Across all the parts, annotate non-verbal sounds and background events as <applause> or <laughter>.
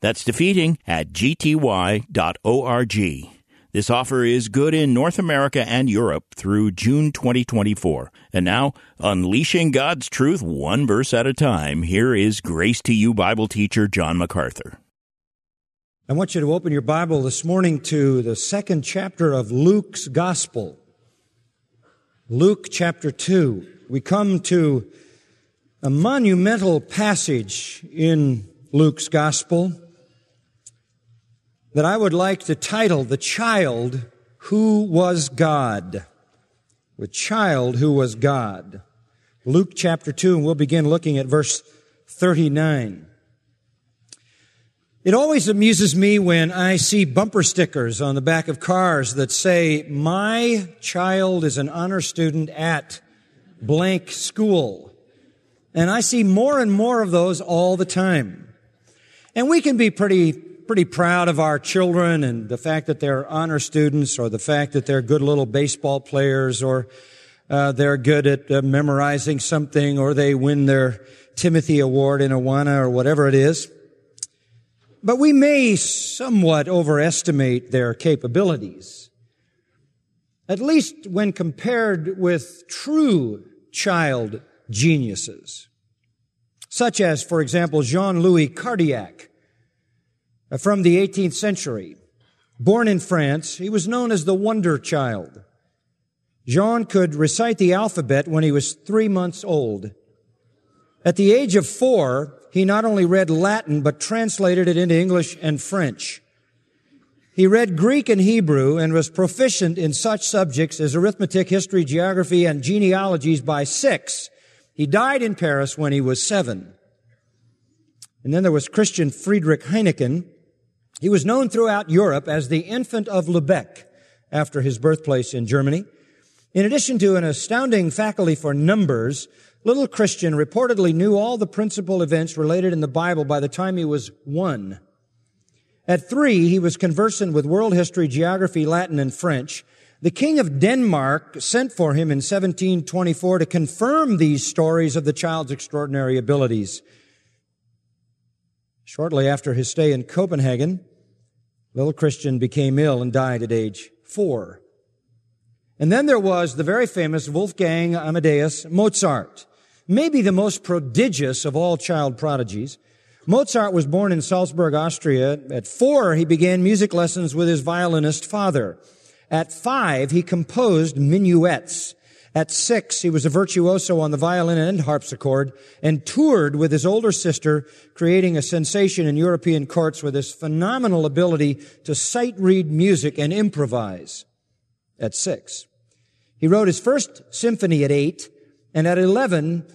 That's defeating at gty.org. This offer is good in North America and Europe through June 2024. And now, unleashing God's truth one verse at a time, here is Grace to You Bible teacher John MacArthur. I want you to open your Bible this morning to the second chapter of Luke's Gospel. Luke chapter 2. We come to a monumental passage in Luke's Gospel that I would like to title The Child Who Was God. The Child Who Was God. Luke chapter 2, and we'll begin looking at verse 39. It always amuses me when I see bumper stickers on the back of cars that say, my child is an honor student at blank school. And I see more and more of those all the time. And we can be pretty pretty proud of our children and the fact that they're honor students or the fact that they're good little baseball players or uh, they're good at uh, memorizing something or they win their Timothy Award in Awana or whatever it is. But we may somewhat overestimate their capabilities. At least when compared with true child geniuses. Such as, for example, Jean-Louis Cardillac, uh, Uh, from the 18th century. Born in France, he was known as the Wonder Child. Jean could recite the alphabet when he was three months old. At the age of four, he not only read Latin, but translated it into English and French. He read Greek and Hebrew and was proficient in such subjects as arithmetic, history, geography, and genealogies by six. He died in Paris when he was seven. And then there was Christian Friedrich Heineken, he was known throughout Europe as the infant of Lubeck after his birthplace in Germany. In addition to an astounding faculty for numbers, little Christian reportedly knew all the principal events related in the Bible by the time he was one. At three, he was conversant with world history, geography, Latin, and French. The king of Denmark sent for him in 1724 to confirm these stories of the child's extraordinary abilities. Shortly after his stay in Copenhagen, Little Christian became ill and died at age four. And then there was the very famous Wolfgang Amadeus Mozart, maybe the most prodigious of all child prodigies. Mozart was born in Salzburg, Austria. At four, he began music lessons with his violinist father. At five, he composed minuets. At six, he was a virtuoso on the violin and harpsichord and toured with his older sister, creating a sensation in European courts with his phenomenal ability to sight read music and improvise. At six. He wrote his first symphony at eight, and at 11,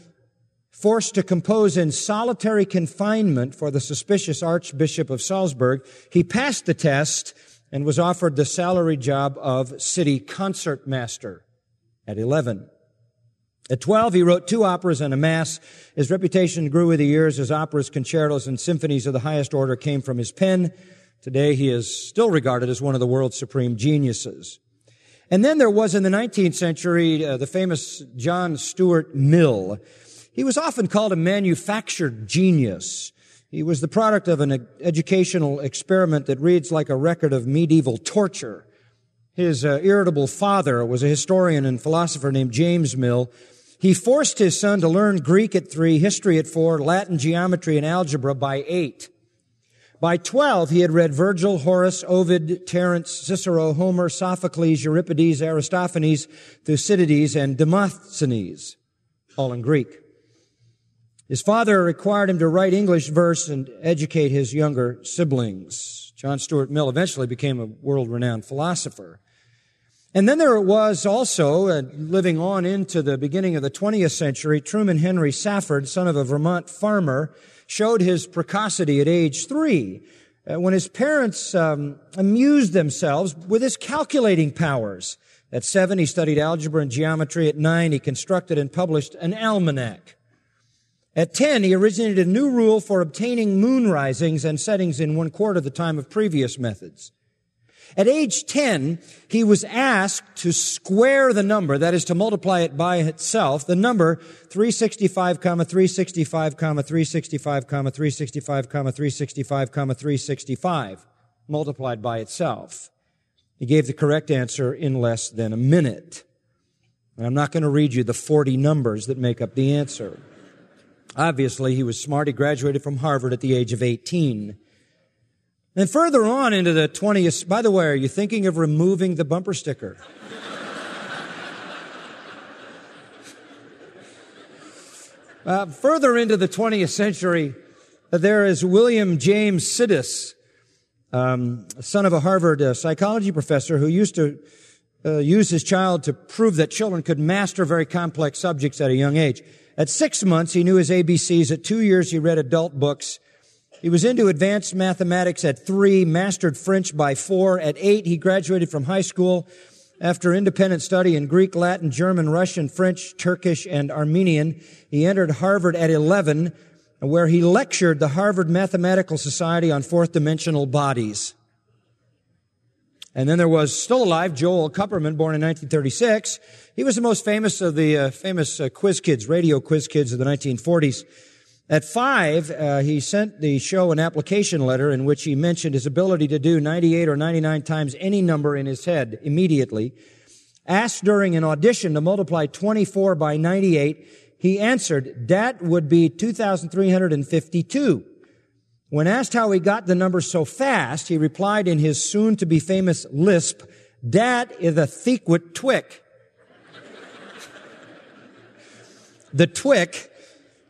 forced to compose in solitary confinement for the suspicious Archbishop of Salzburg, he passed the test and was offered the salary job of city concertmaster at 11. At 12, he wrote two operas and a mass. His reputation grew with the years as operas, concertos, and symphonies of the highest order came from his pen. Today, he is still regarded as one of the world's supreme geniuses. And then there was in the 19th century uh, the famous John Stuart Mill. He was often called a manufactured genius. He was the product of an educational experiment that reads like a record of medieval torture. His uh, irritable father was a historian and philosopher named James Mill. He forced his son to learn Greek at three, history at four, Latin, geometry, and algebra by eight. By 12, he had read Virgil, Horace, Ovid, Terence, Cicero, Homer, Sophocles, Euripides, Aristophanes, Thucydides, and Demosthenes, all in Greek. His father required him to write English verse and educate his younger siblings. John Stuart Mill eventually became a world-renowned philosopher. And then there was also, uh, living on into the beginning of the 20th century, Truman Henry Safford, son of a Vermont farmer, showed his precocity at age three. uh, when his parents um, amused themselves with his calculating powers. At seven, he studied algebra and geometry. At nine, he constructed and published an almanac. At 10, he originated a new rule for obtaining moon risings and settings in one quarter the time of previous methods. At age 10, he was asked to square the number, that is to multiply it by itself, the number 365, 365, 365, 365, 365, 365, multiplied by itself. He gave the correct answer in less than a minute. And I'm not going to read you the 40 numbers that make up the answer. Obviously, he was smart. He graduated from Harvard at the age of 18. And further on into the 20th, by the way, are you thinking of removing the bumper sticker? <laughs> uh, further into the 20th century, uh, there is William James Sidis, um, son of a Harvard uh, psychology professor who used to uh, use his child to prove that children could master very complex subjects at a young age. At six months, he knew his ABCs. At two years, he read adult books. He was into advanced mathematics at three, mastered French by four. At eight, he graduated from high school after independent study in Greek, Latin, German, Russian, French, Turkish, and Armenian. He entered Harvard at 11, where he lectured the Harvard Mathematical Society on fourth dimensional bodies. And then there was still alive Joel Kupperman, born in 1936. He was the most famous of the uh, famous uh, quiz kids, radio quiz kids of the 1940s. At five, uh, he sent the show an application letter in which he mentioned his ability to do 98 or 99 times any number in his head immediately. Asked during an audition to multiply 24 by 98, he answered, that would be 2,352. When asked how he got the number so fast, he replied in his soon to be famous lisp, that is a thiquet twick. the twick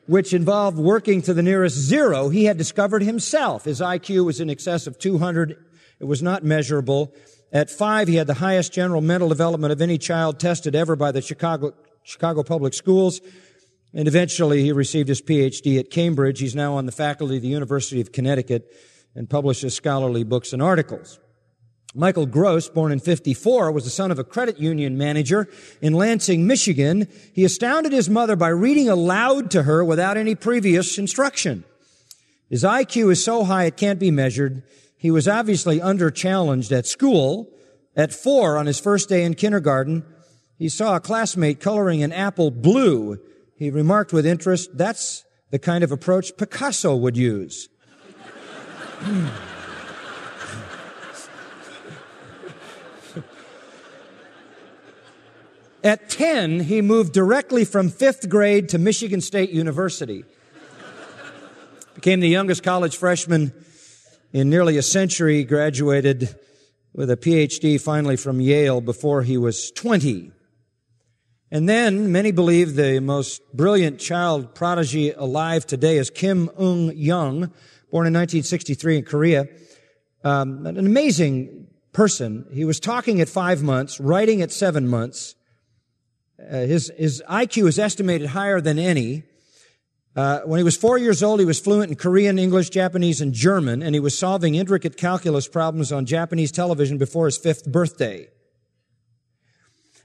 which involved working to the nearest zero, he had discovered himself. His IQ was in excess of 200. It was not measurable. At five, he had the highest general mental development of any child tested ever by the Chicago, Chicago Public Schools. And eventually he received his PhD at Cambridge. He's now on the faculty of the University of Connecticut and publishes scholarly books and articles. Michael Grost, born in 54, was the son of a credit union manager in Lansing, Michigan. He astounded his mother by reading aloud to her without any previous instruction. His IQ is so high it can't be measured. He was obviously under challenged at school. At four, on his first day in kindergarten, he saw a classmate coloring an apple blue. He remarked with interest, that's the kind of approach Picasso would use. <clears throat> At 10, he moved directly from fifth grade to Michigan State University. Became the youngest college freshman in nearly a century, graduated with a PhD finally from Yale before he was 20. And then many believe the most brilliant child prodigy alive today is Kim Ung Young, born in 1963 in Korea. Um, an amazing person. He was talking at five months, writing at seven months, his, his IQ is estimated higher than any. Uh, when he was four years old, he was fluent in Korean, English, Japanese, and German, and he was solving intricate calculus problems on Japanese television before his fifth birthday.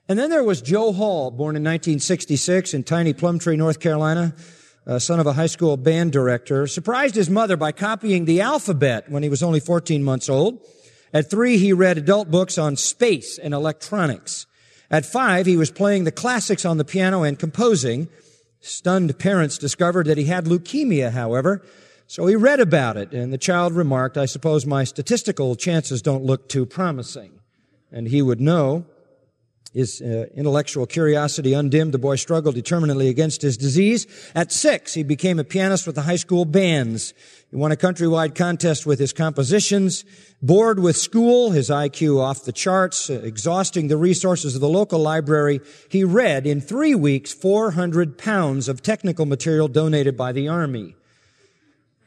And then there was Joe Hall, born in 1966 in tiny Plumtree, North Carolina, uh, son of a high school band director, surprised his mother by copying the alphabet when he was only 14 months old. At three, he read adult books on space and electronics. At five, he was playing the classics on the piano and composing. Stunned parents discovered that he had leukemia, however, so he read about it, and the child remarked, I suppose my statistical chances don't look too promising. And he would know his uh, intellectual curiosity undimmed, the boy struggled determinedly against his disease. At six, he became a pianist with the high school bands. He won a countrywide contest with his compositions. Bored with school, his IQ off the charts, uh, exhausting the resources of the local library, he read in three weeks 400 pounds of technical material donated by the Army.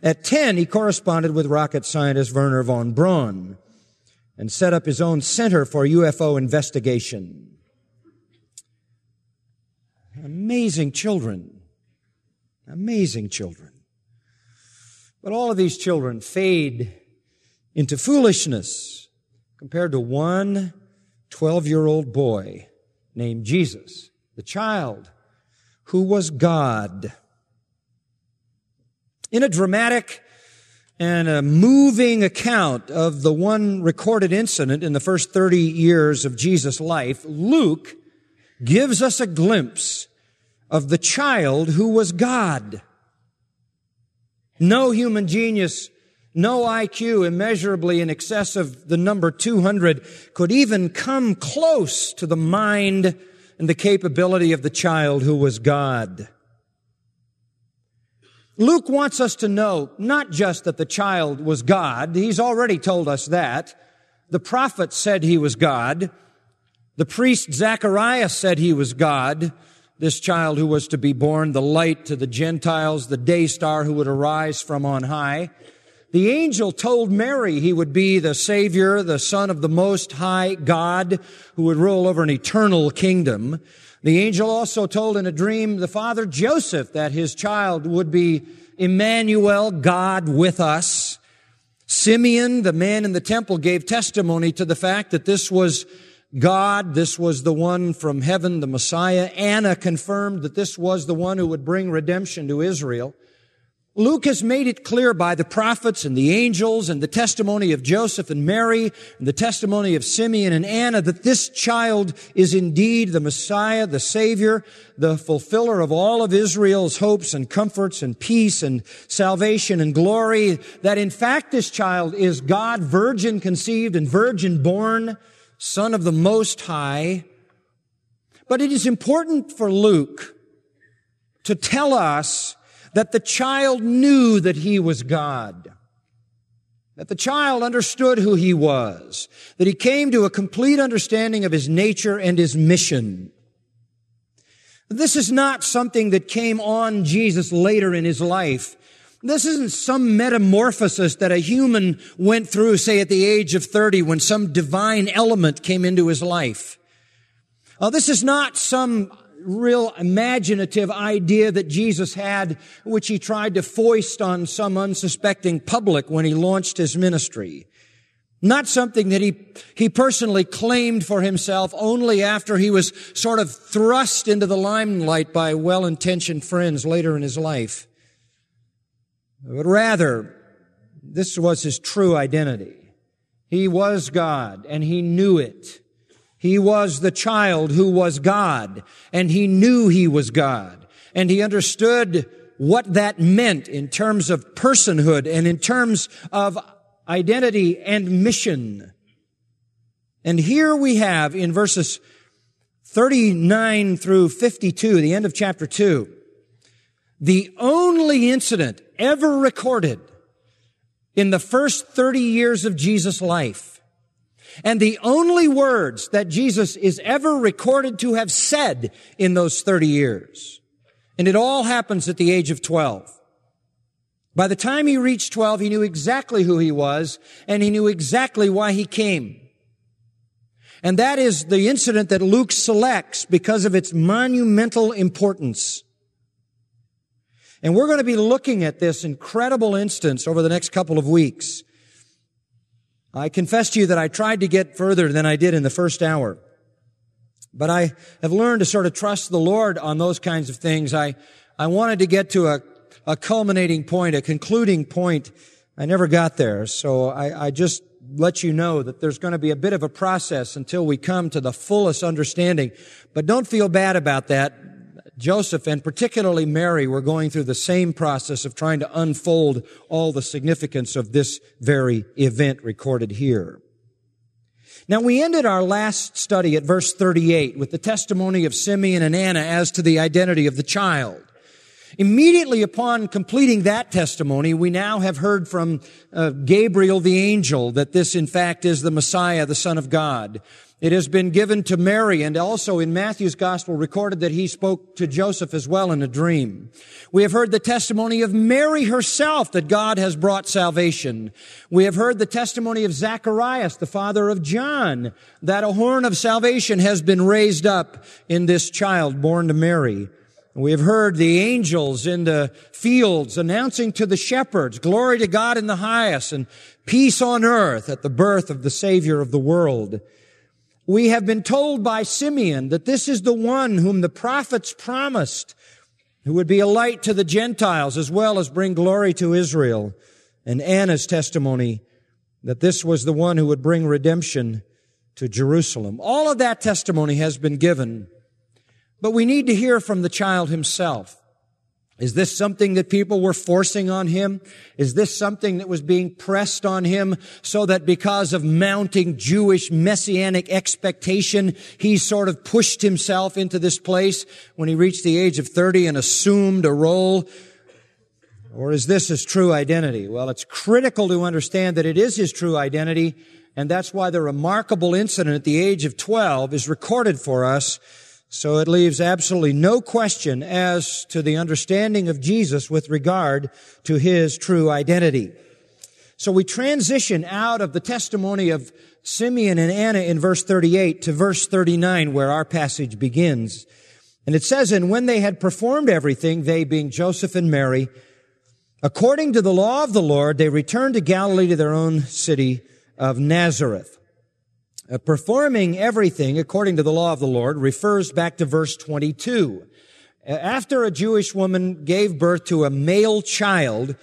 At 10, he corresponded with rocket scientist Wernher von Braun and set up his own center for UFO investigation. Amazing children. Amazing children. But all of these children fade into foolishness compared to one 12 year old boy named Jesus, the child who was God. In a dramatic and a moving account of the one recorded incident in the first 30 years of Jesus' life, Luke gives us a glimpse of the child who was God. No human genius, no IQ immeasurably in excess of the number 200 could even come close to the mind and the capability of the child who was God. Luke wants us to know not just that the child was God. He's already told us that. The prophet said he was God. The priest Zacharias said he was God. This child who was to be born, the light to the Gentiles, the day star who would arise from on high. The angel told Mary he would be the Savior, the Son of the Most High God, who would rule over an eternal kingdom. The angel also told in a dream the father Joseph that his child would be Emmanuel, God with us. Simeon, the man in the temple, gave testimony to the fact that this was God, this was the one from heaven, the Messiah. Anna confirmed that this was the one who would bring redemption to Israel. Luke has made it clear by the prophets and the angels and the testimony of Joseph and Mary and the testimony of Simeon and Anna that this child is indeed the Messiah, the Savior, the fulfiller of all of Israel's hopes and comforts and peace and salvation and glory. That in fact this child is God, virgin conceived and virgin born, Son of the Most High. But it is important for Luke to tell us that the child knew that he was God. That the child understood who he was. That he came to a complete understanding of his nature and his mission. This is not something that came on Jesus later in his life. This isn't some metamorphosis that a human went through, say, at the age of 30 when some divine element came into his life. Uh, this is not some real imaginative idea that Jesus had, which he tried to foist on some unsuspecting public when he launched his ministry. Not something that he, he personally claimed for himself only after he was sort of thrust into the limelight by well-intentioned friends later in his life. But rather, this was his true identity. He was God and he knew it. He was the child who was God and he knew he was God and he understood what that meant in terms of personhood and in terms of identity and mission. And here we have in verses 39 through 52, the end of chapter 2, the only incident ever recorded in the first 30 years of Jesus' life and the only words that Jesus is ever recorded to have said in those 30 years. And it all happens at the age of 12. By the time he reached 12, he knew exactly who he was and he knew exactly why he came. And that is the incident that Luke selects because of its monumental importance. And we're going to be looking at this incredible instance over the next couple of weeks. I confess to you that I tried to get further than I did in the first hour. But I have learned to sort of trust the Lord on those kinds of things. I, I wanted to get to a, a culminating point, a concluding point. I never got there. So I, I just let you know that there's going to be a bit of a process until we come to the fullest understanding. But don't feel bad about that. Joseph and particularly Mary were going through the same process of trying to unfold all the significance of this very event recorded here. Now we ended our last study at verse 38 with the testimony of Simeon and Anna as to the identity of the child. Immediately upon completing that testimony, we now have heard from uh, Gabriel the angel that this in fact is the Messiah, the Son of God. It has been given to Mary and also in Matthew's gospel recorded that he spoke to Joseph as well in a dream. We have heard the testimony of Mary herself that God has brought salvation. We have heard the testimony of Zacharias, the father of John, that a horn of salvation has been raised up in this child born to Mary. We have heard the angels in the fields announcing to the shepherds, glory to God in the highest and peace on earth at the birth of the Savior of the world. We have been told by Simeon that this is the one whom the prophets promised, who would be a light to the Gentiles as well as bring glory to Israel. And Anna's testimony that this was the one who would bring redemption to Jerusalem. All of that testimony has been given but we need to hear from the child himself. Is this something that people were forcing on him? Is this something that was being pressed on him so that because of mounting Jewish messianic expectation, he sort of pushed himself into this place when he reached the age of 30 and assumed a role? Or is this his true identity? Well, it's critical to understand that it is his true identity, and that's why the remarkable incident at the age of 12 is recorded for us so it leaves absolutely no question as to the understanding of Jesus with regard to his true identity. So we transition out of the testimony of Simeon and Anna in verse 38 to verse 39 where our passage begins. And it says, and when they had performed everything, they being Joseph and Mary, according to the law of the Lord, they returned to Galilee to their own city of Nazareth. Uh, performing everything according to the law of the Lord refers back to verse 22. Uh, after a Jewish woman gave birth to a male child,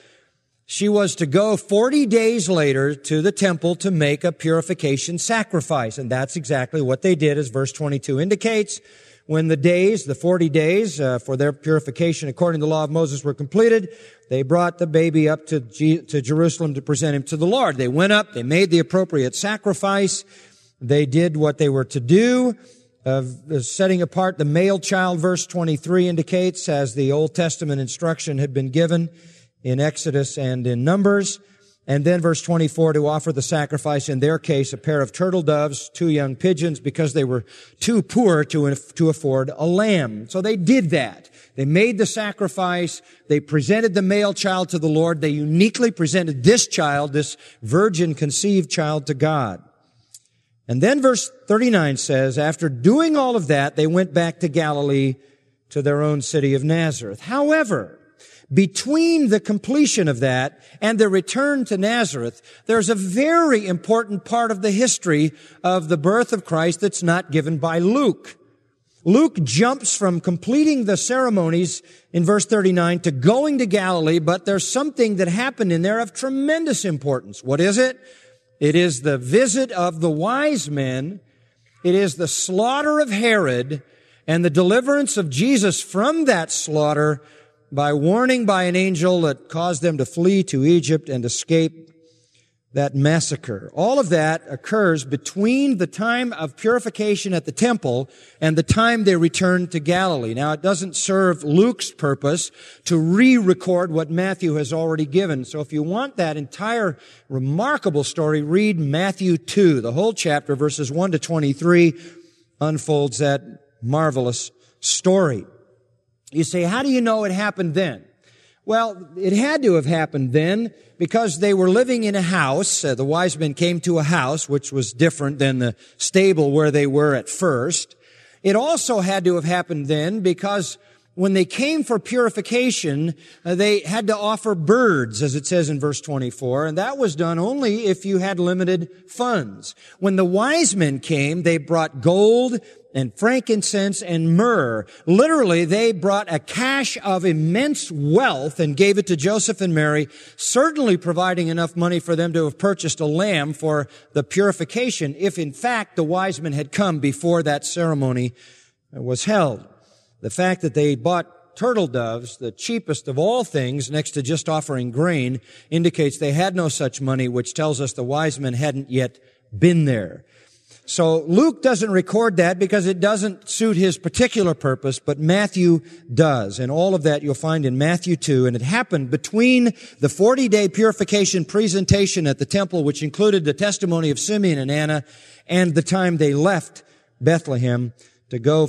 she was to go 40 days later to the temple to make a purification sacrifice. And that's exactly what they did, as verse 22 indicates. When the days, the 40 days uh, for their purification according to the law of Moses were completed, they brought the baby up to, G- to Jerusalem to present him to the Lord. They went up, they made the appropriate sacrifice, they did what they were to do. Of uh, setting apart the male child, verse 23 indicates, as the Old Testament instruction had been given in Exodus and in Numbers. And then verse 24 to offer the sacrifice, in their case, a pair of turtle doves, two young pigeons, because they were too poor to, to afford a lamb. So they did that. They made the sacrifice. They presented the male child to the Lord. They uniquely presented this child, this virgin conceived child to God. And then verse 39 says, after doing all of that, they went back to Galilee to their own city of Nazareth. However, between the completion of that and the return to Nazareth, there's a very important part of the history of the birth of Christ that's not given by Luke. Luke jumps from completing the ceremonies in verse 39 to going to Galilee, but there's something that happened in there of tremendous importance. What is it? It is the visit of the wise men. It is the slaughter of Herod and the deliverance of Jesus from that slaughter by warning by an angel that caused them to flee to Egypt and escape that massacre. All of that occurs between the time of purification at the temple and the time they return to Galilee. Now, it doesn't serve Luke's purpose to re-record what Matthew has already given. So if you want that entire remarkable story, read Matthew 2. The whole chapter, verses 1 to 23, unfolds that marvelous story. You say, how do you know it happened then? Well, it had to have happened then because they were living in a house. Uh, the wise men came to a house, which was different than the stable where they were at first. It also had to have happened then because when they came for purification, uh, they had to offer birds, as it says in verse 24, and that was done only if you had limited funds. When the wise men came, they brought gold and frankincense and myrrh. Literally, they brought a cache of immense wealth and gave it to Joseph and Mary, certainly providing enough money for them to have purchased a lamb for the purification, if in fact the wise men had come before that ceremony was held. The fact that they bought turtle doves, the cheapest of all things, next to just offering grain, indicates they had no such money, which tells us the wise men hadn't yet been there. So Luke doesn't record that because it doesn't suit his particular purpose, but Matthew does. And all of that you'll find in Matthew 2. And it happened between the 40 day purification presentation at the temple, which included the testimony of Simeon and Anna, and the time they left Bethlehem to go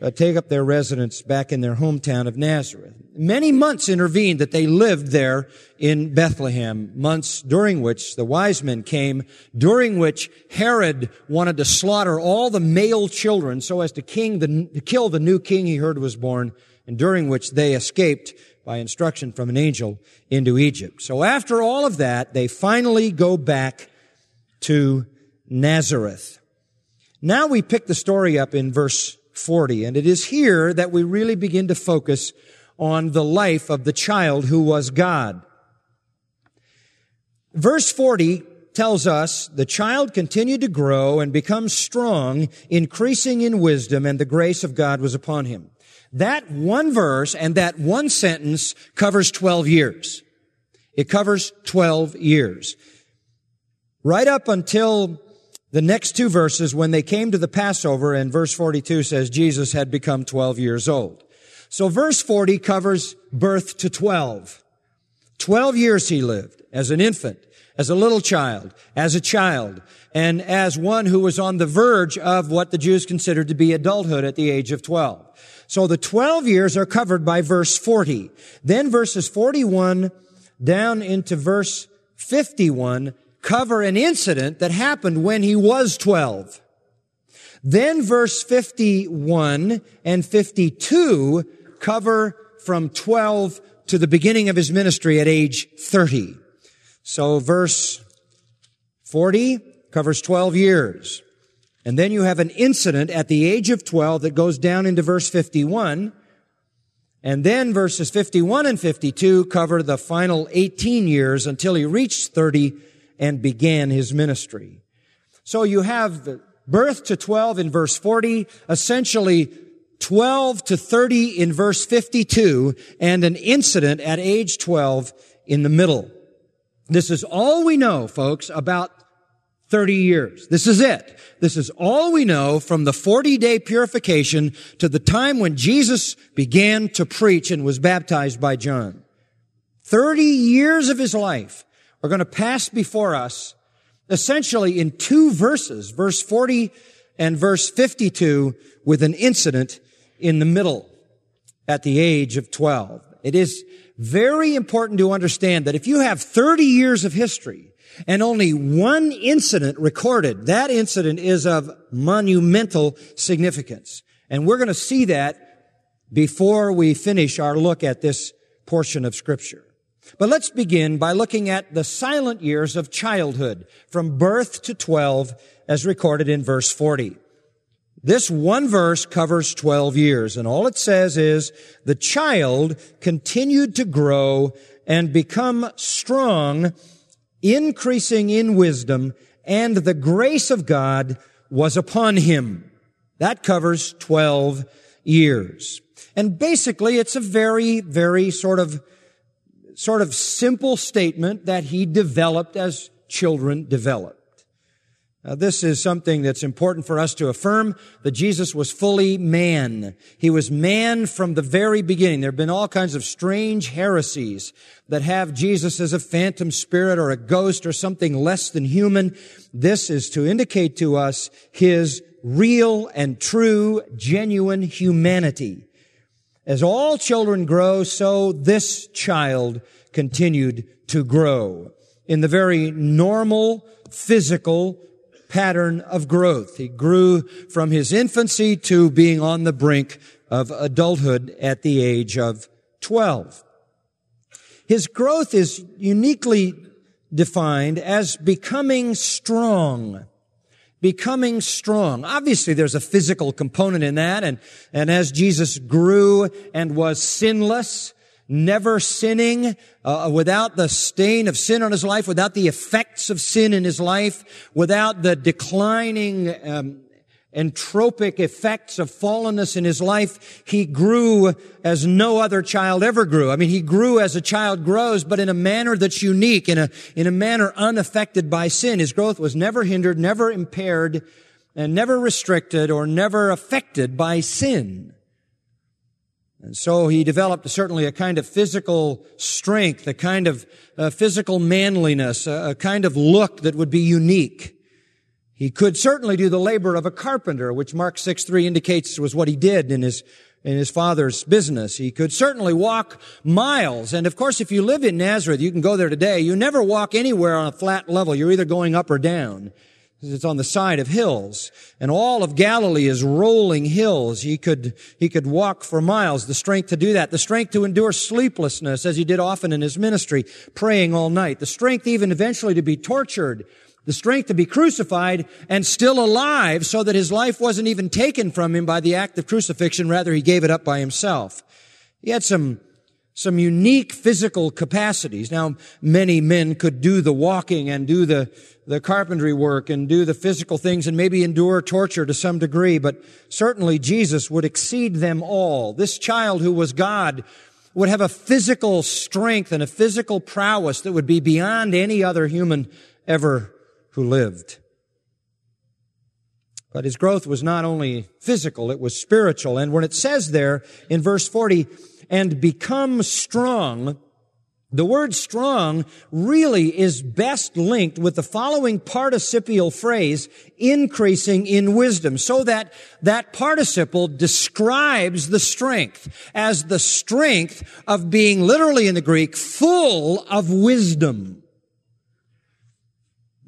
uh, take up their residence back in their hometown of Nazareth. Many months intervened that they lived there in Bethlehem, months during which the wise men came, during which Herod wanted to slaughter all the male children so as to, king the, to kill the new king he heard was born and during which they escaped by instruction from an angel into Egypt. So after all of that, they finally go back to Nazareth. Now we pick the story up in verse 40, and it is here that we really begin to focus on the life of the child who was God. Verse 40 tells us the child continued to grow and become strong, increasing in wisdom, and the grace of God was upon him. That one verse and that one sentence covers 12 years. It covers 12 years. Right up until the next two verses, when they came to the Passover, and verse 42 says Jesus had become 12 years old. So verse 40 covers birth to 12. 12 years he lived as an infant, as a little child, as a child, and as one who was on the verge of what the Jews considered to be adulthood at the age of 12. So the 12 years are covered by verse 40. Then verses 41 down into verse 51 cover an incident that happened when he was 12. Then verse 51 and 52 cover from 12 to the beginning of his ministry at age 30. So verse 40 covers 12 years. And then you have an incident at the age of 12 that goes down into verse 51. And then verses 51 and 52 cover the final 18 years until he reached 30 and began his ministry. So you have the birth to 12 in verse 40, essentially 12 to 30 in verse 52, and an incident at age 12 in the middle. This is all we know, folks, about 30 years. This is it. This is all we know from the 40 day purification to the time when Jesus began to preach and was baptized by John. 30 years of his life are going to pass before us essentially in two verses, verse 40 and verse 52 with an incident in the middle at the age of 12. It is very important to understand that if you have 30 years of history and only one incident recorded, that incident is of monumental significance. And we're going to see that before we finish our look at this portion of scripture. But let's begin by looking at the silent years of childhood from birth to 12 as recorded in verse 40. This one verse covers 12 years and all it says is the child continued to grow and become strong, increasing in wisdom and the grace of God was upon him. That covers 12 years. And basically it's a very, very sort of sort of simple statement that he developed as children developed. Now, this is something that's important for us to affirm that Jesus was fully man. He was man from the very beginning. There have been all kinds of strange heresies that have Jesus as a phantom spirit or a ghost or something less than human. This is to indicate to us his real and true, genuine humanity. As all children grow, so this child continued to grow in the very normal physical pattern of growth. He grew from his infancy to being on the brink of adulthood at the age of 12. His growth is uniquely defined as becoming strong becoming strong. Obviously, there's a physical component in that. And, and as Jesus grew and was sinless, never sinning, uh, without the stain of sin on his life, without the effects of sin in his life, without the declining um, entropic effects of fallenness in his life, he grew as no other child ever grew. I mean, he grew as a child grows, but in a manner that's unique, in a, in a manner unaffected by sin. His growth was never hindered, never impaired, and never restricted or never affected by sin. And so he developed certainly a kind of physical strength, a kind of uh, physical manliness, a, a kind of look that would be unique. He could certainly do the labor of a carpenter, which Mark 6 3 indicates was what he did in his, in his father's business. He could certainly walk miles. And of course, if you live in Nazareth, you can go there today. You never walk anywhere on a flat level. You're either going up or down. It's on the side of hills. And all of Galilee is rolling hills. He could, he could walk for miles, the strength to do that, the strength to endure sleeplessness, as he did often in his ministry, praying all night, the strength even eventually to be tortured, the strength to be crucified and still alive so that his life wasn't even taken from him by the act of crucifixion. Rather, he gave it up by himself. He had some some unique physical capacities. Now, many men could do the walking and do the, the carpentry work and do the physical things and maybe endure torture to some degree, but certainly Jesus would exceed them all. This child who was God would have a physical strength and a physical prowess that would be beyond any other human ever who lived. But his growth was not only physical, it was spiritual. And when it says there in verse 40, and become strong, the word strong really is best linked with the following participial phrase, increasing in wisdom, so that that participle describes the strength as the strength of being literally in the Greek full of wisdom.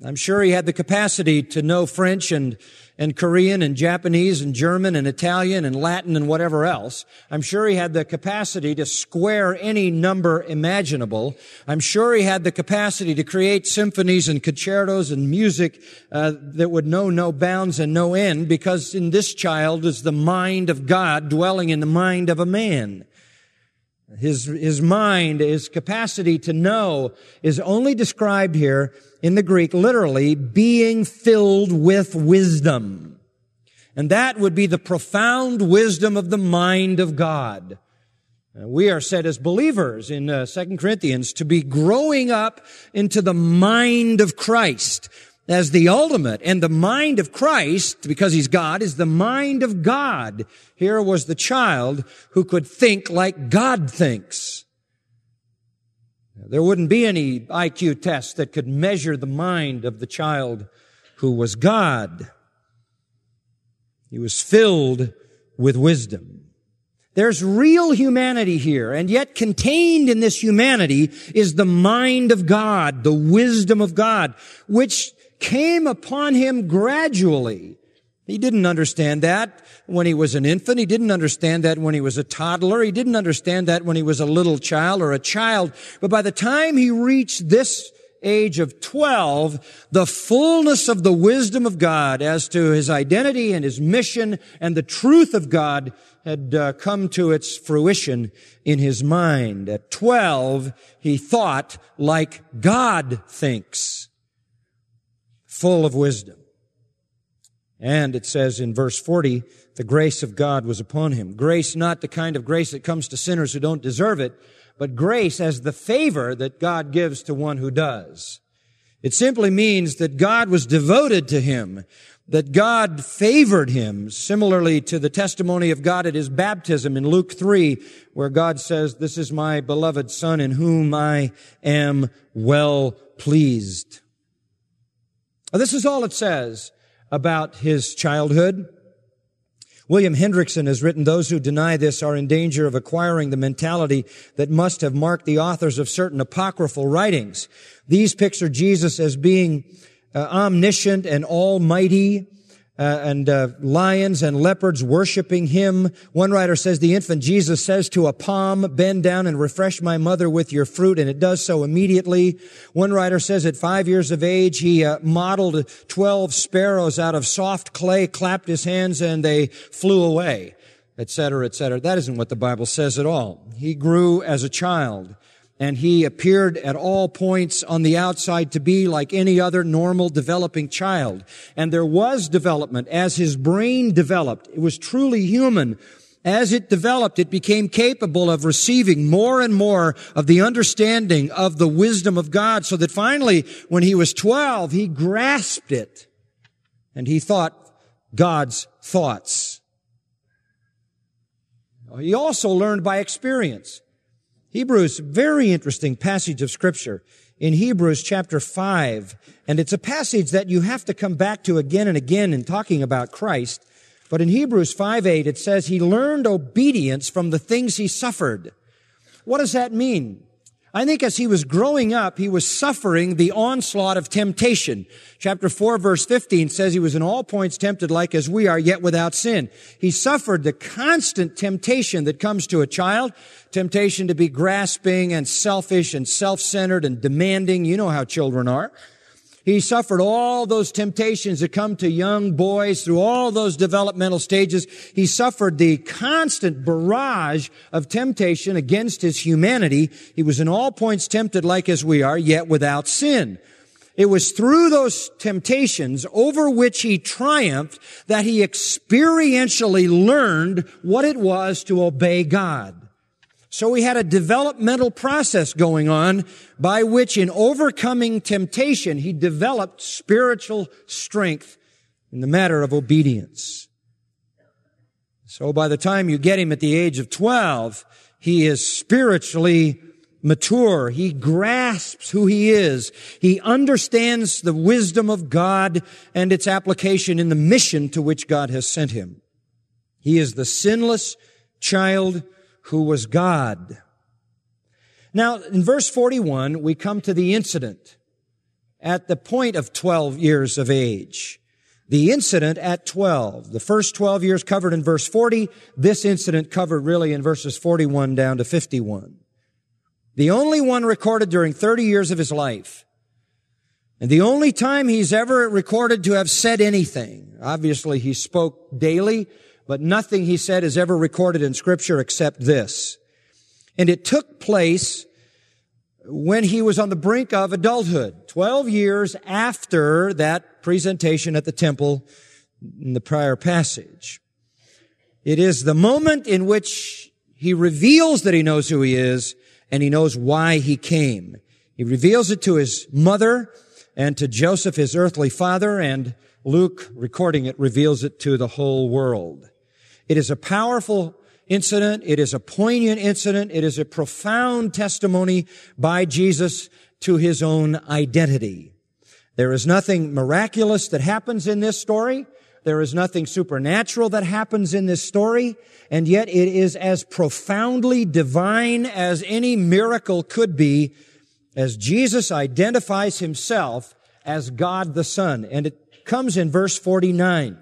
I'm sure he had the capacity to know French and and Korean and Japanese and German and Italian and Latin and whatever else. I'm sure he had the capacity to square any number imaginable. I'm sure he had the capacity to create symphonies and concertos and music uh, that would know no bounds and no end because in this child is the mind of God dwelling in the mind of a man. His, his mind, his capacity to know is only described here in the Greek literally being filled with wisdom. And that would be the profound wisdom of the mind of God. Uh, we are said as believers in uh, 2 Corinthians to be growing up into the mind of Christ as the ultimate. And the mind of Christ, because he's God, is the mind of God. Here was the child who could think like God thinks. There wouldn't be any IQ test that could measure the mind of the child who was God. He was filled with wisdom. There's real humanity here, and yet contained in this humanity is the mind of God, the wisdom of God, which came upon him gradually. He didn't understand that when he was an infant. He didn't understand that when he was a toddler. He didn't understand that when he was a little child or a child. But by the time he reached this age of 12, the fullness of the wisdom of God as to his identity and his mission and the truth of God had uh, come to its fruition in his mind. At 12, he thought like God thinks full of wisdom. And it says in verse 40, the grace of God was upon him. Grace, not the kind of grace that comes to sinners who don't deserve it, but grace as the favor that God gives to one who does. It simply means that God was devoted to him, that God favored him, similarly to the testimony of God at his baptism in Luke 3, where God says, This is my beloved Son in whom I am well pleased. This is all it says about his childhood. William Hendriksen has written, those who deny this are in danger of acquiring the mentality that must have marked the authors of certain apocryphal writings. These picture Jesus as being uh, omniscient and almighty, uh, and uh, lions and leopards worshiping him. One writer says the infant Jesus says to a palm, bend down and refresh my mother with your fruit, and it does so immediately. One writer says at five years of age, he uh, modeled 12 sparrows out of soft clay, clapped his hands, and they flew away, etc., etc. That isn't what the Bible says at all. He grew as a child and he appeared at all points on the outside to be like any other normal developing child. And there was development as his brain developed. It was truly human. As it developed, it became capable of receiving more and more of the understanding of the wisdom of God so that finally, when he was 12, he grasped it and he thought God's thoughts. He also learned by experience. Hebrews, very interesting passage of scripture in Hebrews chapter 5. And it's a passage that you have to come back to again and again in talking about Christ. But in Hebrews 5 8, it says he learned obedience from the things he suffered. What does that mean? I think as he was growing up, he was suffering the onslaught of temptation. Chapter 4 verse 15 says he was in all points tempted like as we are, yet without sin. He suffered the constant temptation that comes to a child. Temptation to be grasping and selfish and self-centered and demanding. You know how children are. He suffered all those temptations that come to young boys through all those developmental stages. He suffered the constant barrage of temptation against his humanity. He was in all points tempted like as we are, yet without sin. It was through those temptations over which he triumphed that he experientially learned what it was to obey God. So he had a developmental process going on by which in overcoming temptation, he developed spiritual strength in the matter of obedience. So by the time you get him at the age of 12, he is spiritually mature. He grasps who he is. He understands the wisdom of God and its application in the mission to which God has sent him. He is the sinless child who was God. Now, in verse 41, we come to the incident at the point of 12 years of age. The incident at 12. The first 12 years covered in verse 40. This incident covered really in verses 41 down to 51. The only one recorded during 30 years of his life. And the only time he's ever recorded to have said anything. Obviously, he spoke daily but nothing he said is ever recorded in scripture except this. And it took place when he was on the brink of adulthood, 12 years after that presentation at the temple in the prior passage. It is the moment in which he reveals that he knows who he is and he knows why he came. He reveals it to his mother and to Joseph, his earthly father, and Luke, recording it, reveals it to the whole world. It is a powerful incident. It is a poignant incident. It is a profound testimony by Jesus to his own identity. There is nothing miraculous that happens in this story. There is nothing supernatural that happens in this story. And yet it is as profoundly divine as any miracle could be as Jesus identifies himself as God the Son. And it comes in verse 49.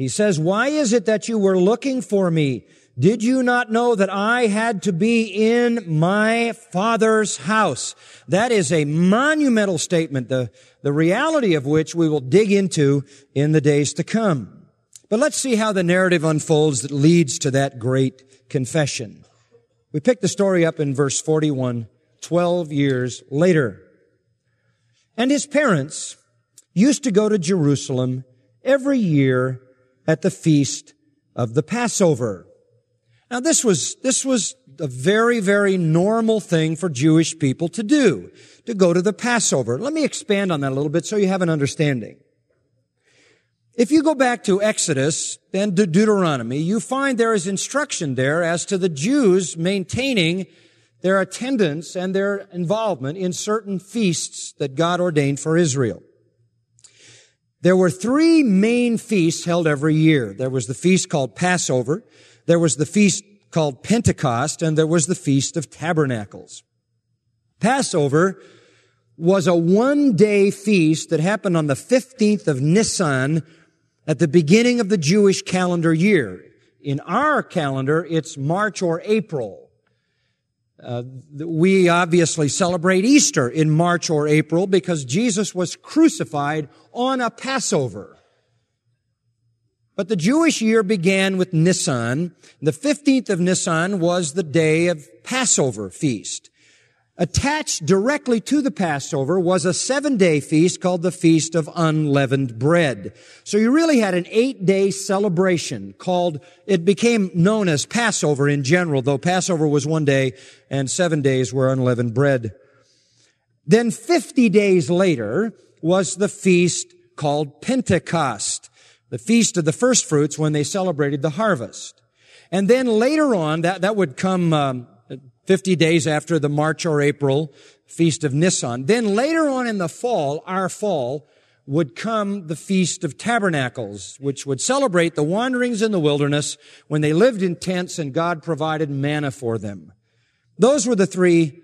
He says, why is it that you were looking for me? Did you not know that I had to be in my father's house? That is a monumental statement, the, the reality of which we will dig into in the days to come. But let's see how the narrative unfolds that leads to that great confession. We pick the story up in verse 41, 12 years later. And his parents used to go to Jerusalem every year at the feast of the Passover. Now this was, this was a very, very normal thing for Jewish people to do, to go to the Passover. Let me expand on that a little bit so you have an understanding. If you go back to Exodus and to Deuteronomy, you find there is instruction there as to the Jews maintaining their attendance and their involvement in certain feasts that God ordained for Israel. There were three main feasts held every year. There was the feast called Passover, there was the feast called Pentecost, and there was the Feast of Tabernacles. Passover was a one day feast that happened on the 15th of Nisan at the beginning of the Jewish calendar year. In our calendar, it's March or April. Uh, we obviously celebrate Easter in March or April because Jesus was crucified on a Passover. But the Jewish year began with Nisan. The 15th of Nisan was the day of Passover feast. Attached directly to the Passover was a seven day feast called the Feast of Unleavened Bread. So you really had an eight day celebration called, it became known as Passover in general, though Passover was one day and seven days were unleavened bread. Then 50 days later was the feast called Pentecost, the feast of the first fruits when they celebrated the harvest. And then later on, that, that would come, um, 50 days after the March or April feast of Nisan. Then later on in the fall, our fall, would come the Feast of Tabernacles, which would celebrate the wanderings in the wilderness when they lived in tents and God provided manna for them. Those were the three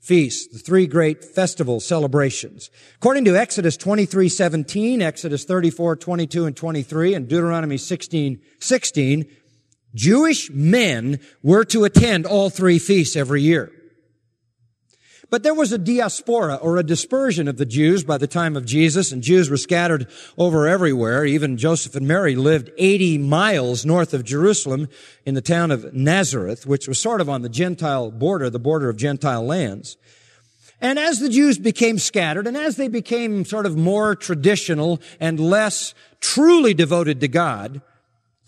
feasts, the three great festival celebrations. According to Exodus 23, 17, Exodus 34, 22 and 23, and Deuteronomy 16, 16, Jewish men were to attend all three feasts every year. But there was a diaspora or a dispersion of the Jews by the time of Jesus, and Jews were scattered over everywhere. Even Joseph and Mary lived 80 miles north of Jerusalem in the town of Nazareth, which was sort of on the Gentile border, the border of Gentile lands. And as the Jews became scattered and as they became sort of more traditional and less truly devoted to God,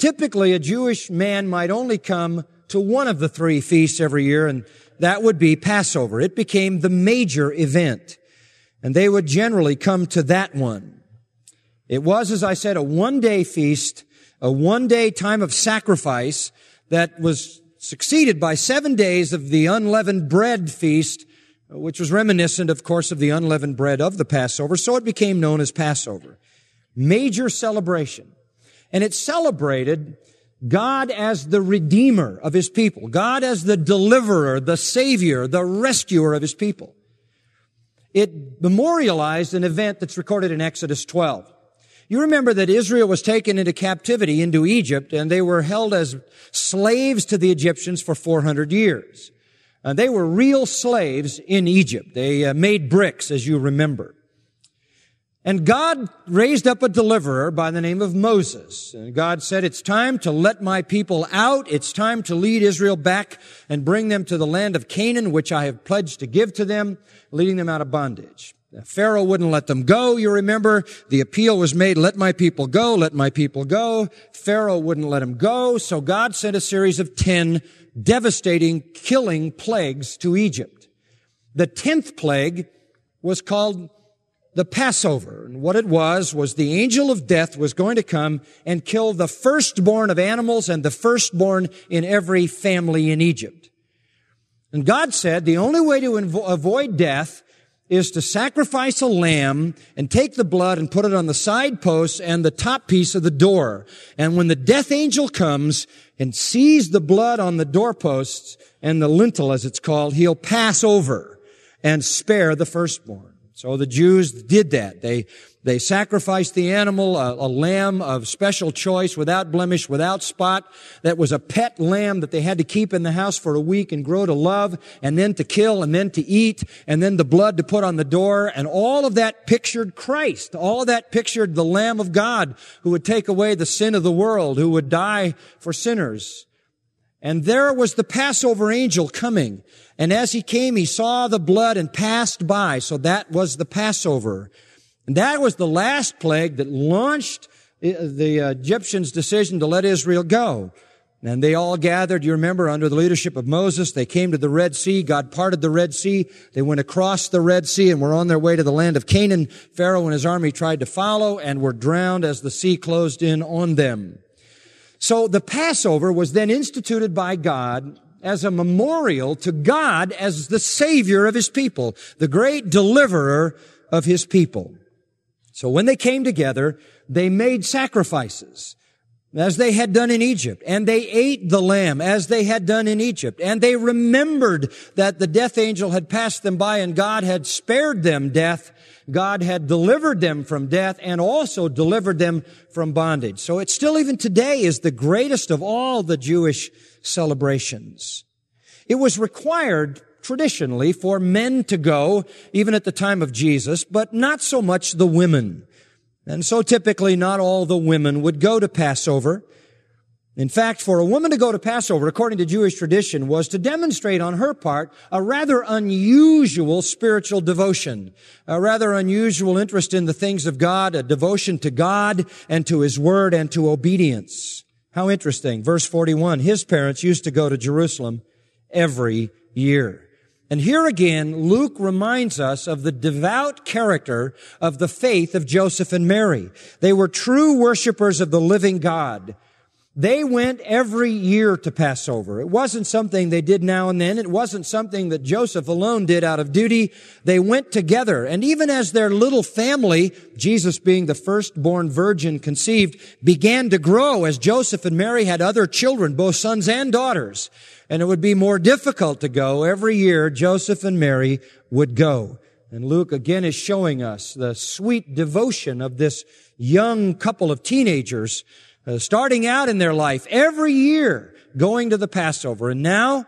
typically a Jewish man might only come to one of the three feasts every year and that would be Passover. It became the major event. And they would generally come to that one. It was, as I said, a one day feast, a one day time of sacrifice that was succeeded by seven days of the unleavened bread feast, which was reminiscent, of course, of the unleavened bread of the Passover. So it became known as Passover. Major celebration. And it celebrated God as the redeemer of his people, God as the deliverer, the savior, the rescuer of his people. It memorialized an event that's recorded in Exodus 12. You remember that Israel was taken into captivity into Egypt and they were held as slaves to the Egyptians for 400 years. Uh, they were real slaves in Egypt. They uh, made bricks, as you remember. And God raised up a deliverer by the name of Moses. And God said, it's time to let my people out. It's time to lead Israel back and bring them to the land of Canaan, which I have pledged to give to them, leading them out of bondage. Pharaoh wouldn't let them go. You remember the appeal was made, let my people go, let my people go. Pharaoh wouldn't let them go. So God sent a series of 10 devastating, killing plagues to Egypt. The 10th plague was called the Passover. And what it was, was the angel of death was going to come and kill the firstborn of animals and the firstborn in every family in Egypt. And God said the only way to invo- avoid death is to sacrifice a lamb and take the blood and put it on the side posts and the top piece of the door. And when the death angel comes and sees the blood on the doorposts and the lintel as it's called, he'll pass over and spare the firstborn. So the Jews did that. They, they sacrificed the animal, a, a, lamb of special choice, without blemish, without spot, that was a pet lamb that they had to keep in the house for a week and grow to love, and then to kill, and then to eat, and then the blood to put on the door, and all of that pictured Christ. All of that pictured the Lamb of God who would take away the sin of the world, who would die for sinners. And there was the Passover angel coming. And as he came, he saw the blood and passed by. So that was the Passover. And that was the last plague that launched uh, the Egyptians' decision to let Israel go. And they all gathered, you remember, under the leadership of Moses. They came to the Red Sea. God parted the Red Sea. They went across the Red Sea and were on their way to the land of Canaan. Pharaoh and his army tried to follow and were drowned as the sea closed in on them. So the Passover was then instituted by God as a memorial to God as the Savior of His people, the great deliverer of His people. So when they came together, they made sacrifices as they had done in Egypt, and they ate the lamb as they had done in Egypt, and they remembered that the death angel had passed them by and God had spared them death God had delivered them from death and also delivered them from bondage. So it still even today is the greatest of all the Jewish celebrations. It was required traditionally for men to go, even at the time of Jesus, but not so much the women. And so typically not all the women would go to Passover. In fact, for a woman to go to Passover, according to Jewish tradition, was to demonstrate on her part a rather unusual spiritual devotion, a rather unusual interest in the things of God, a devotion to God and to His Word and to obedience. How interesting. Verse 41, his parents used to go to Jerusalem every year. And here again, Luke reminds us of the devout character of the faith of Joseph and Mary. They were true worshipers of the living God. They went every year to Passover. It wasn't something they did now and then. It wasn't something that Joseph alone did out of duty. They went together. And even as their little family, Jesus being the firstborn virgin conceived, began to grow as Joseph and Mary had other children, both sons and daughters. And it would be more difficult to go. Every year, Joseph and Mary would go. And Luke again is showing us the sweet devotion of this young couple of teenagers uh, starting out in their life every year going to the Passover. And now,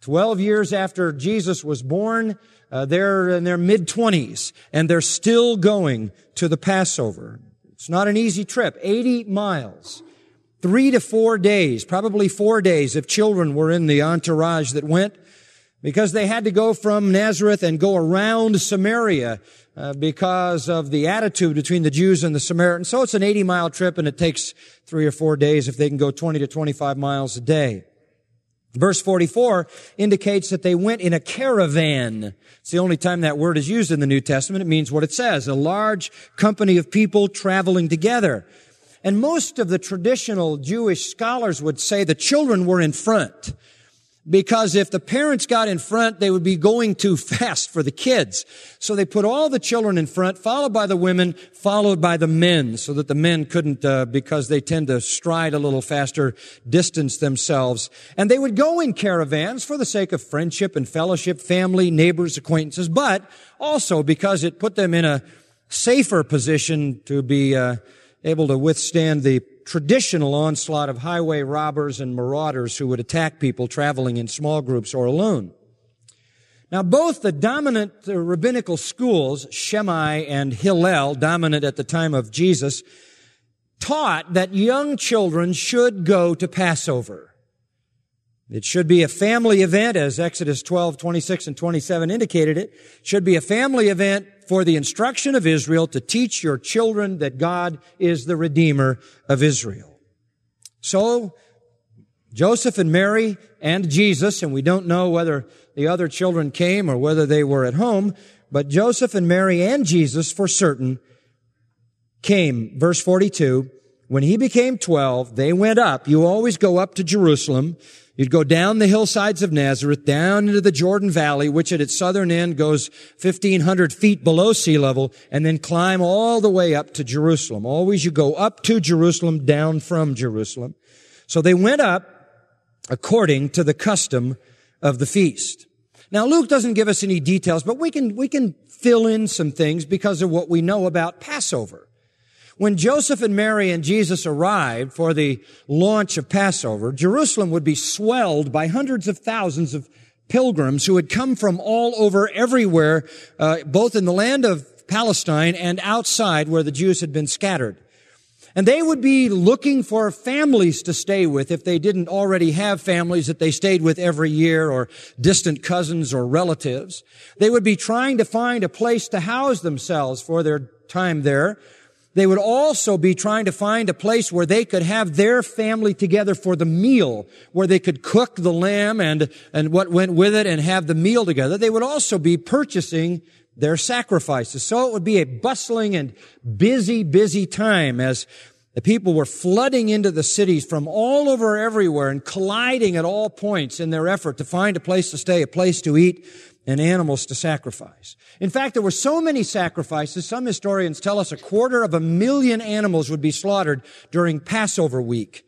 12 years after Jesus was born, uh, they're in their mid 20s and they're still going to the Passover. It's not an easy trip. 80 miles. Three to four days, probably four days if children were in the entourage that went because they had to go from Nazareth and go around Samaria uh, because of the attitude between the Jews and the Samaritans. So it's an 80 mile trip and it takes three or four days if they can go 20 to 25 miles a day. Verse 44 indicates that they went in a caravan. It's the only time that word is used in the New Testament. It means what it says, a large company of people traveling together. And most of the traditional Jewish scholars would say the children were in front because if the parents got in front, they would be going too fast for the kids. So they put all the children in front, followed by the women, followed by the men, so that the men couldn't, uh, because they tend to stride a little faster, distance themselves. And they would go in caravans for the sake of friendship and fellowship, family, neighbors, acquaintances, but also because it put them in a safer position to be uh, able to withstand the traditional onslaught of highway robbers and marauders who would attack people traveling in small groups or alone. Now, both the dominant uh, rabbinical schools, Shammai and Hillel, dominant at the time of Jesus, taught that young children should go to Passover. It should be a family event, as Exodus 12, 26, and 27 indicated it. it should be a family event for the instruction of Israel to teach your children that God is the Redeemer of Israel. So, Joseph and Mary and Jesus, and we don't know whether the other children came or whether they were at home, but Joseph and Mary and Jesus for certain came. Verse 42, when he became 12, they went up. You always go up to Jerusalem You'd go down the hillsides of Nazareth, down into the Jordan Valley, which at its southern end goes 1500 feet below sea level, and then climb all the way up to Jerusalem. Always you go up to Jerusalem, down from Jerusalem. So they went up according to the custom of the feast. Now Luke doesn't give us any details, but we can, we can fill in some things because of what we know about Passover. When Joseph and Mary and Jesus arrived for the launch of Passover, Jerusalem would be swelled by hundreds of thousands of pilgrims who had come from all over everywhere, uh, both in the land of Palestine and outside where the Jews had been scattered. And they would be looking for families to stay with if they didn't already have families that they stayed with every year or distant cousins or relatives. They would be trying to find a place to house themselves for their time there they would also be trying to find a place where they could have their family together for the meal, where they could cook the lamb and, and what went with it and have the meal together. They would also be purchasing their sacrifices. So it would be a bustling and busy, busy time as the people were flooding into the cities from all over everywhere and colliding at all points in their effort to find a place to stay, a place to eat, and animals to sacrifice. In fact, there were so many sacrifices, some historians tell us a quarter of a million animals would be slaughtered during Passover week.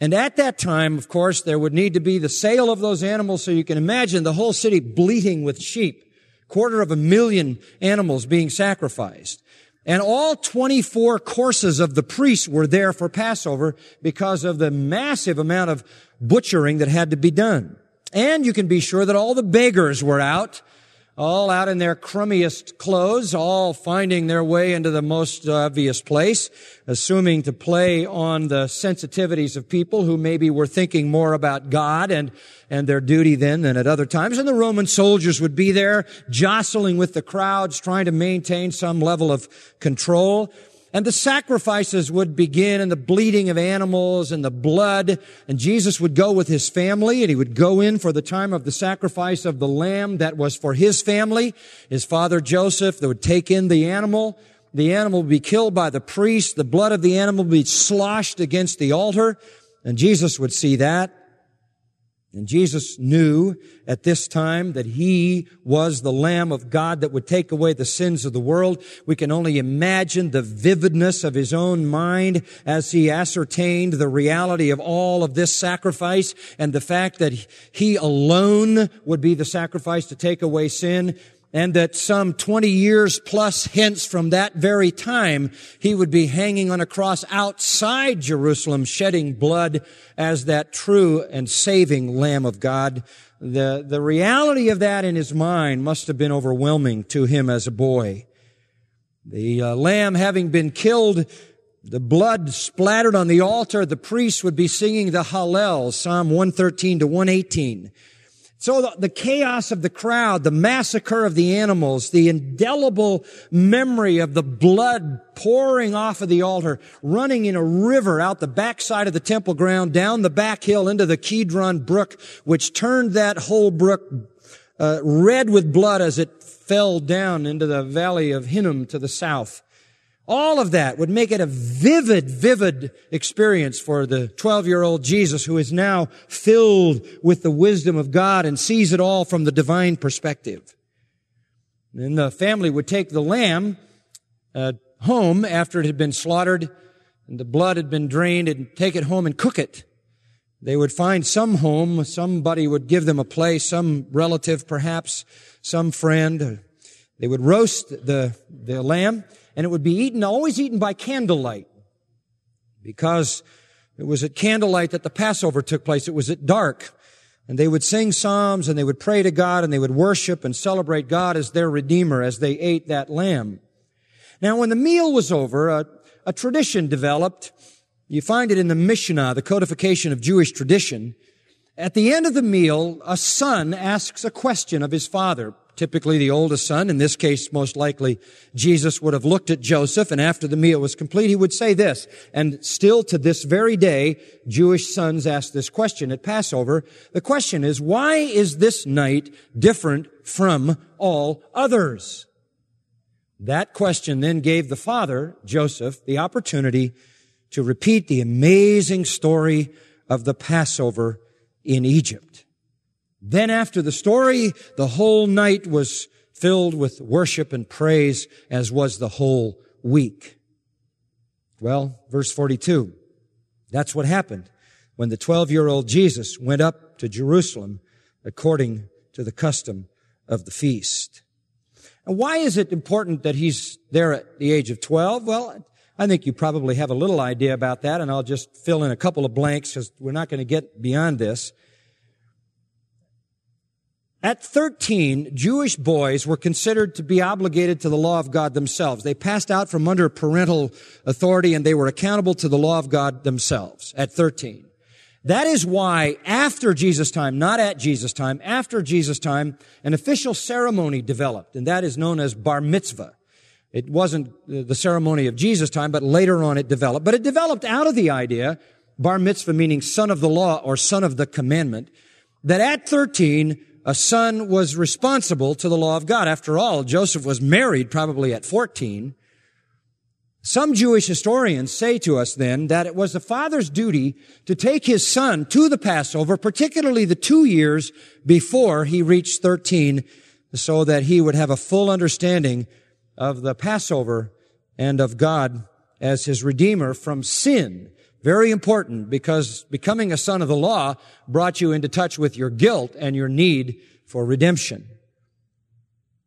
And at that time, of course, there would need to be the sale of those animals, so you can imagine the whole city bleating with sheep. Quarter of a million animals being sacrificed. And all 24 courses of the priests were there for Passover because of the massive amount of butchering that had to be done. And you can be sure that all the beggars were out, all out in their crummiest clothes, all finding their way into the most obvious place, assuming to play on the sensitivities of people who maybe were thinking more about God and, and their duty then than at other times. And the Roman soldiers would be there, jostling with the crowds, trying to maintain some level of control. And the sacrifices would begin and the bleeding of animals and the blood. And Jesus would go with his family and he would go in for the time of the sacrifice of the lamb that was for his family. His father Joseph that would take in the animal. The animal would be killed by the priest. The blood of the animal would be sloshed against the altar. And Jesus would see that. And Jesus knew at this time that He was the Lamb of God that would take away the sins of the world. We can only imagine the vividness of His own mind as He ascertained the reality of all of this sacrifice and the fact that He alone would be the sacrifice to take away sin and that some 20 years plus hence from that very time, he would be hanging on a cross outside Jerusalem, shedding blood as that true and saving Lamb of God. The, the reality of that in his mind must have been overwhelming to him as a boy. The uh, lamb having been killed, the blood splattered on the altar, the priest would be singing the Hallel, Psalm 113 to 118. So the, the, chaos of the crowd, the massacre of the animals, the indelible memory of the blood pouring off of the altar, running in a river out the backside of the temple ground, down the back hill into the Kidron brook, which turned that whole brook uh, red with blood as it fell down into the valley of Hinnom to the south. All of that would make it a vivid, vivid experience for the 12 year old Jesus who is now filled with the wisdom of God and sees it all from the divine perspective. Then the family would take the lamb uh, home after it had been slaughtered and the blood had been drained and take it home and cook it. They would find some home, somebody would give them a place, some relative perhaps, some friend. They would roast the, the lamb and it would be eaten, always eaten by candlelight. Because it was at candlelight that the Passover took place. It was at dark. And they would sing psalms and they would pray to God and they would worship and celebrate God as their Redeemer as they ate that lamb. Now, when the meal was over, a, a tradition developed. You find it in the Mishnah, the codification of Jewish tradition. At the end of the meal, a son asks a question of his father typically the oldest son. In this case, most likely Jesus would have looked at Joseph and after the meal was complete, he would say this. And still to this very day, Jewish sons ask this question at Passover. The question is, why is this night different from all others? That question then gave the father, Joseph, the opportunity to repeat the amazing story of the Passover in Egypt. Then after the story, the whole night was filled with worship and praise, as was the whole week. Well, verse 42. That's what happened when the 12 year old Jesus went up to Jerusalem according to the custom of the feast. And why is it important that he's there at the age of 12? Well, I think you probably have a little idea about that, and I'll just fill in a couple of blanks because we're not going to get beyond this. At 13, Jewish boys were considered to be obligated to the law of God themselves. They passed out from under parental authority and they were accountable to the law of God themselves at 13. That is why after Jesus' time, not at Jesus' time, after Jesus' time, an official ceremony developed, and that is known as bar mitzvah. It wasn't uh, the ceremony of Jesus' time, but later on it developed. But it developed out of the idea, bar mitzvah meaning son of the law or son of the commandment, that at 13, a son was responsible to the law of God. After all, Joseph was married probably at 14. Some Jewish historians say to us then that it was the father's duty to take his son to the Passover, particularly the two years before he reached 13, so that he would have a full understanding of the Passover and of God as his redeemer from sin very important because becoming a son of the law brought you into touch with your guilt and your need for redemption.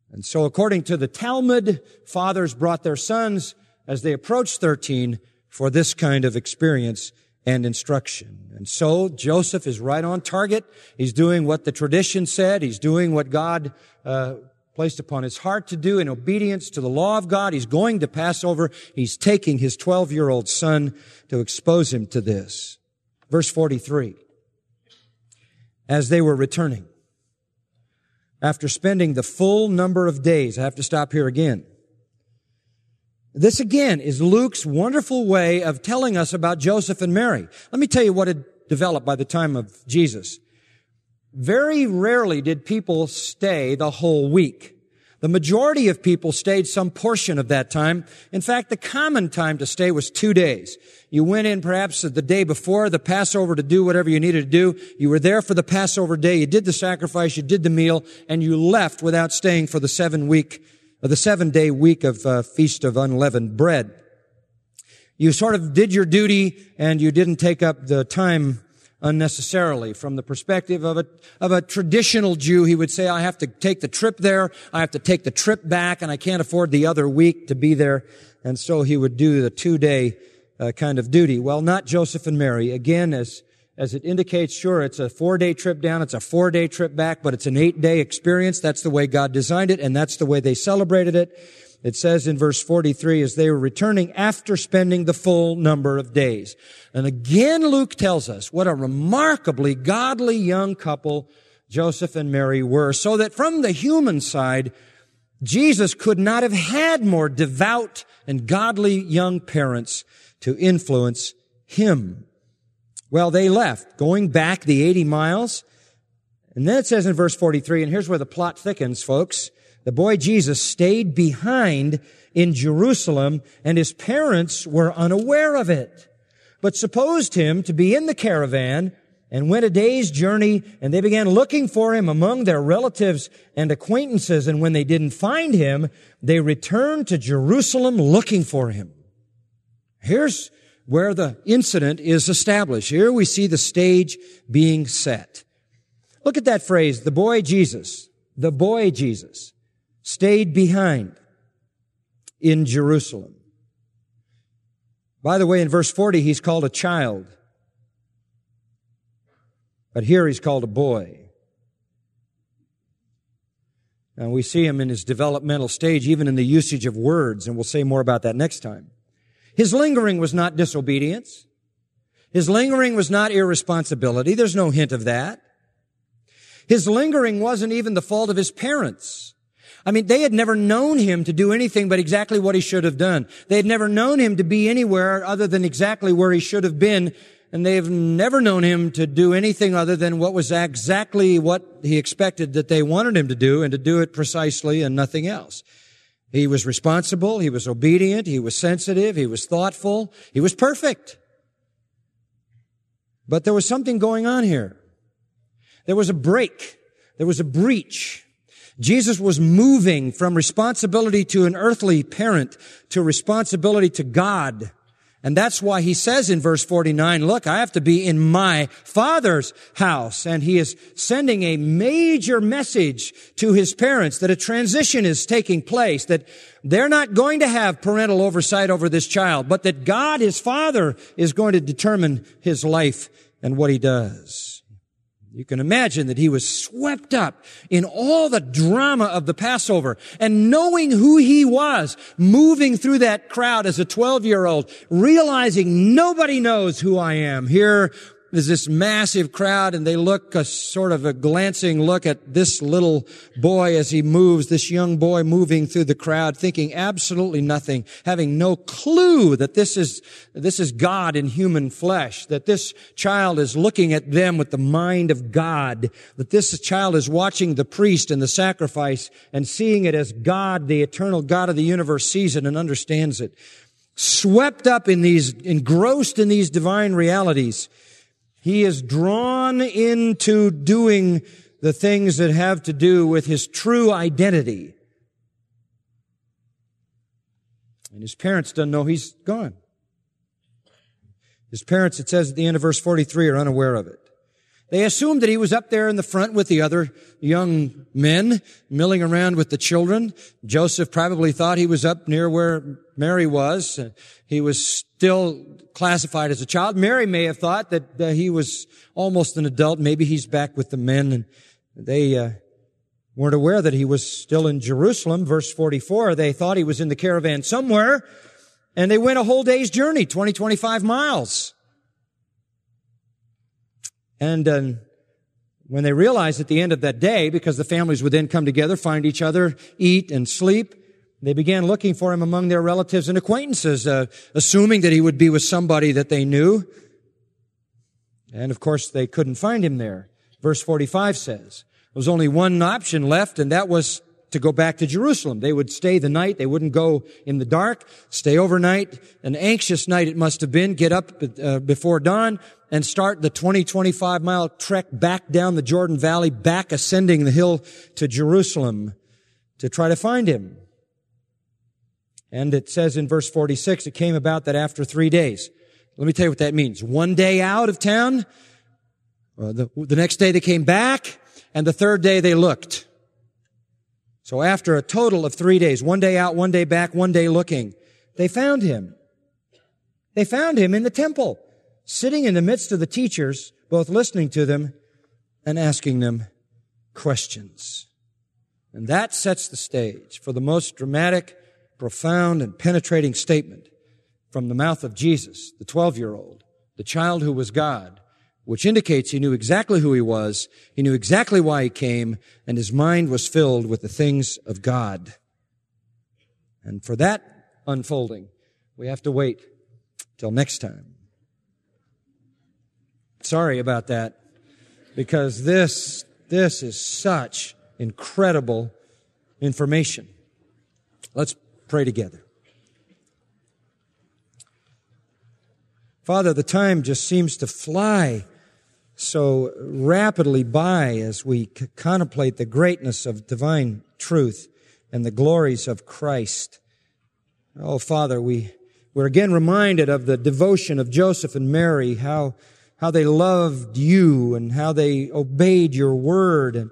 And so according to the Talmud, fathers brought their sons as they approached 13 for this kind of experience and instruction. And so Joseph is right on target. He's doing what the tradition said. He's doing what God uh, placed upon his heart to do in obedience to the law of God. He's going to Passover. He's taking his 12 year old son to expose him to this. Verse 43. As they were returning, after spending the full number of days, I have to stop here again. This again is Luke's wonderful way of telling us about Joseph and Mary. Let me tell you what had developed by the time of Jesus. Very rarely did people stay the whole week. The majority of people stayed some portion of that time. In fact, the common time to stay was two days. You went in perhaps the day before the Passover to do whatever you needed to do. You were there for the Passover day. You did the sacrifice. You did the meal and you left without staying for the seven week, the seven day week of uh, Feast of Unleavened Bread. You sort of did your duty and you didn't take up the time unnecessarily. From the perspective of a, of a traditional Jew, he would say, I have to take the trip there, I have to take the trip back, and I can't afford the other week to be there. And so he would do the two day uh, kind of duty. Well, not Joseph and Mary. Again, as, as it indicates, sure, it's a four day trip down, it's a four day trip back, but it's an eight day experience. That's the way God designed it, and that's the way they celebrated it. It says in verse 43, as they were returning after spending the full number of days. And again, Luke tells us what a remarkably godly young couple Joseph and Mary were, so that from the human side, Jesus could not have had more devout and godly young parents to influence him. Well, they left, going back the 80 miles. And then it says in verse 43, and here's where the plot thickens, folks. The boy Jesus stayed behind in Jerusalem and his parents were unaware of it, but supposed him to be in the caravan and went a day's journey and they began looking for him among their relatives and acquaintances. And when they didn't find him, they returned to Jerusalem looking for him. Here's where the incident is established. Here we see the stage being set. Look at that phrase, the boy Jesus, the boy Jesus stayed behind in Jerusalem. By the way, in verse 40, he's called a child. But here he's called a boy. And we see him in his developmental stage, even in the usage of words, and we'll say more about that next time. His lingering was not disobedience. His lingering was not irresponsibility. There's no hint of that. His lingering wasn't even the fault of his parents. I mean, they had never known him to do anything but exactly what he should have done. They had never known him to be anywhere other than exactly where he should have been. And they've never known him to do anything other than what was exactly what he expected that they wanted him to do and to do it precisely and nothing else. He was responsible. He was obedient. He was sensitive. He was thoughtful. He was perfect. But there was something going on here. There was a break. There was a breach. Jesus was moving from responsibility to an earthly parent to responsibility to God. And that's why he says in verse 49, look, I have to be in my father's house. And he is sending a major message to his parents that a transition is taking place, that they're not going to have parental oversight over this child, but that God, his father, is going to determine his life and what he does. You can imagine that he was swept up in all the drama of the Passover and knowing who he was, moving through that crowd as a 12 year old, realizing nobody knows who I am. Here there's this massive crowd and they look a sort of a glancing look at this little boy as he moves, this young boy moving through the crowd, thinking absolutely nothing, having no clue that this is, this is God in human flesh, that this child is looking at them with the mind of God, that this child is watching the priest and the sacrifice and seeing it as God, the eternal God of the universe sees it and understands it. Swept up in these, engrossed in these divine realities, he is drawn into doing the things that have to do with his true identity. And his parents don't know he's gone. His parents, it says at the end of verse 43, are unaware of it. They assumed that he was up there in the front with the other young men, milling around with the children. Joseph probably thought he was up near where Mary was. He was still classified as a child. Mary may have thought that uh, he was almost an adult. Maybe he's back with the men and they uh, weren't aware that he was still in Jerusalem. Verse 44, they thought he was in the caravan somewhere and they went a whole day's journey, 20, 25 miles. And uh, when they realized at the end of that day, because the families would then come together, find each other, eat and sleep, they began looking for him among their relatives and acquaintances, uh, assuming that he would be with somebody that they knew. And of course, they couldn't find him there. Verse 45 says, there was only one option left, and that was to go back to Jerusalem. They would stay the night. They wouldn't go in the dark, stay overnight. An anxious night it must have been. Get up uh, before dawn and start the 20, 25 mile trek back down the Jordan Valley, back ascending the hill to Jerusalem to try to find him. And it says in verse 46, it came about that after three days. Let me tell you what that means. One day out of town, uh, the, the next day they came back, and the third day they looked. So after a total of three days, one day out, one day back, one day looking, they found him. They found him in the temple, sitting in the midst of the teachers, both listening to them and asking them questions. And that sets the stage for the most dramatic, profound, and penetrating statement from the mouth of Jesus, the 12 year old, the child who was God, which indicates he knew exactly who he was, he knew exactly why he came, and his mind was filled with the things of God. And for that unfolding, we have to wait till next time. Sorry about that, because this, this is such incredible information. Let's pray together. Father, the time just seems to fly so rapidly by as we contemplate the greatness of divine truth and the glories of Christ. Oh, Father, we, we're again reminded of the devotion of Joseph and Mary, how, how they loved you and how they obeyed your word. And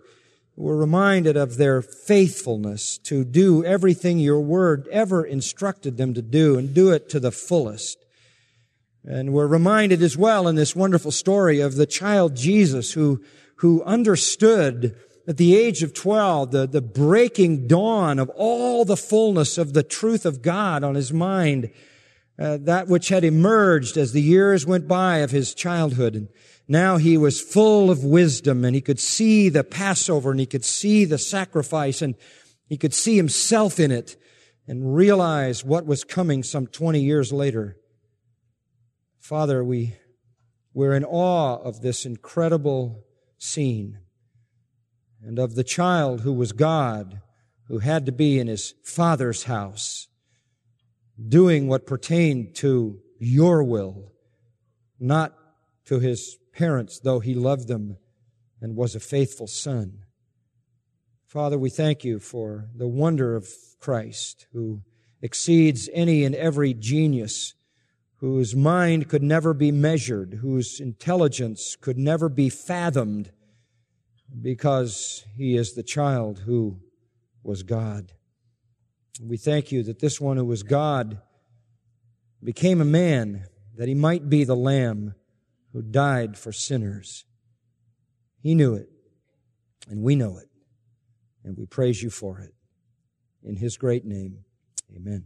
we're reminded of their faithfulness to do everything your word ever instructed them to do and do it to the fullest. And we're reminded as well in this wonderful story of the child Jesus who, who understood at the age of 12 the, the breaking dawn of all the fullness of the truth of God on his mind, uh, that which had emerged as the years went by of his childhood. And now he was full of wisdom and he could see the Passover and he could see the sacrifice and he could see himself in it and realize what was coming some 20 years later. Father, we, we're in awe of this incredible scene and of the child who was God, who had to be in his father's house, doing what pertained to your will, not to his parents, though he loved them and was a faithful son. Father, we thank you for the wonder of Christ who exceeds any and every genius whose mind could never be measured, whose intelligence could never be fathomed, because he is the child who was God. We thank you that this one who was God became a man that he might be the Lamb who died for sinners. He knew it, and we know it, and we praise you for it. In his great name, amen.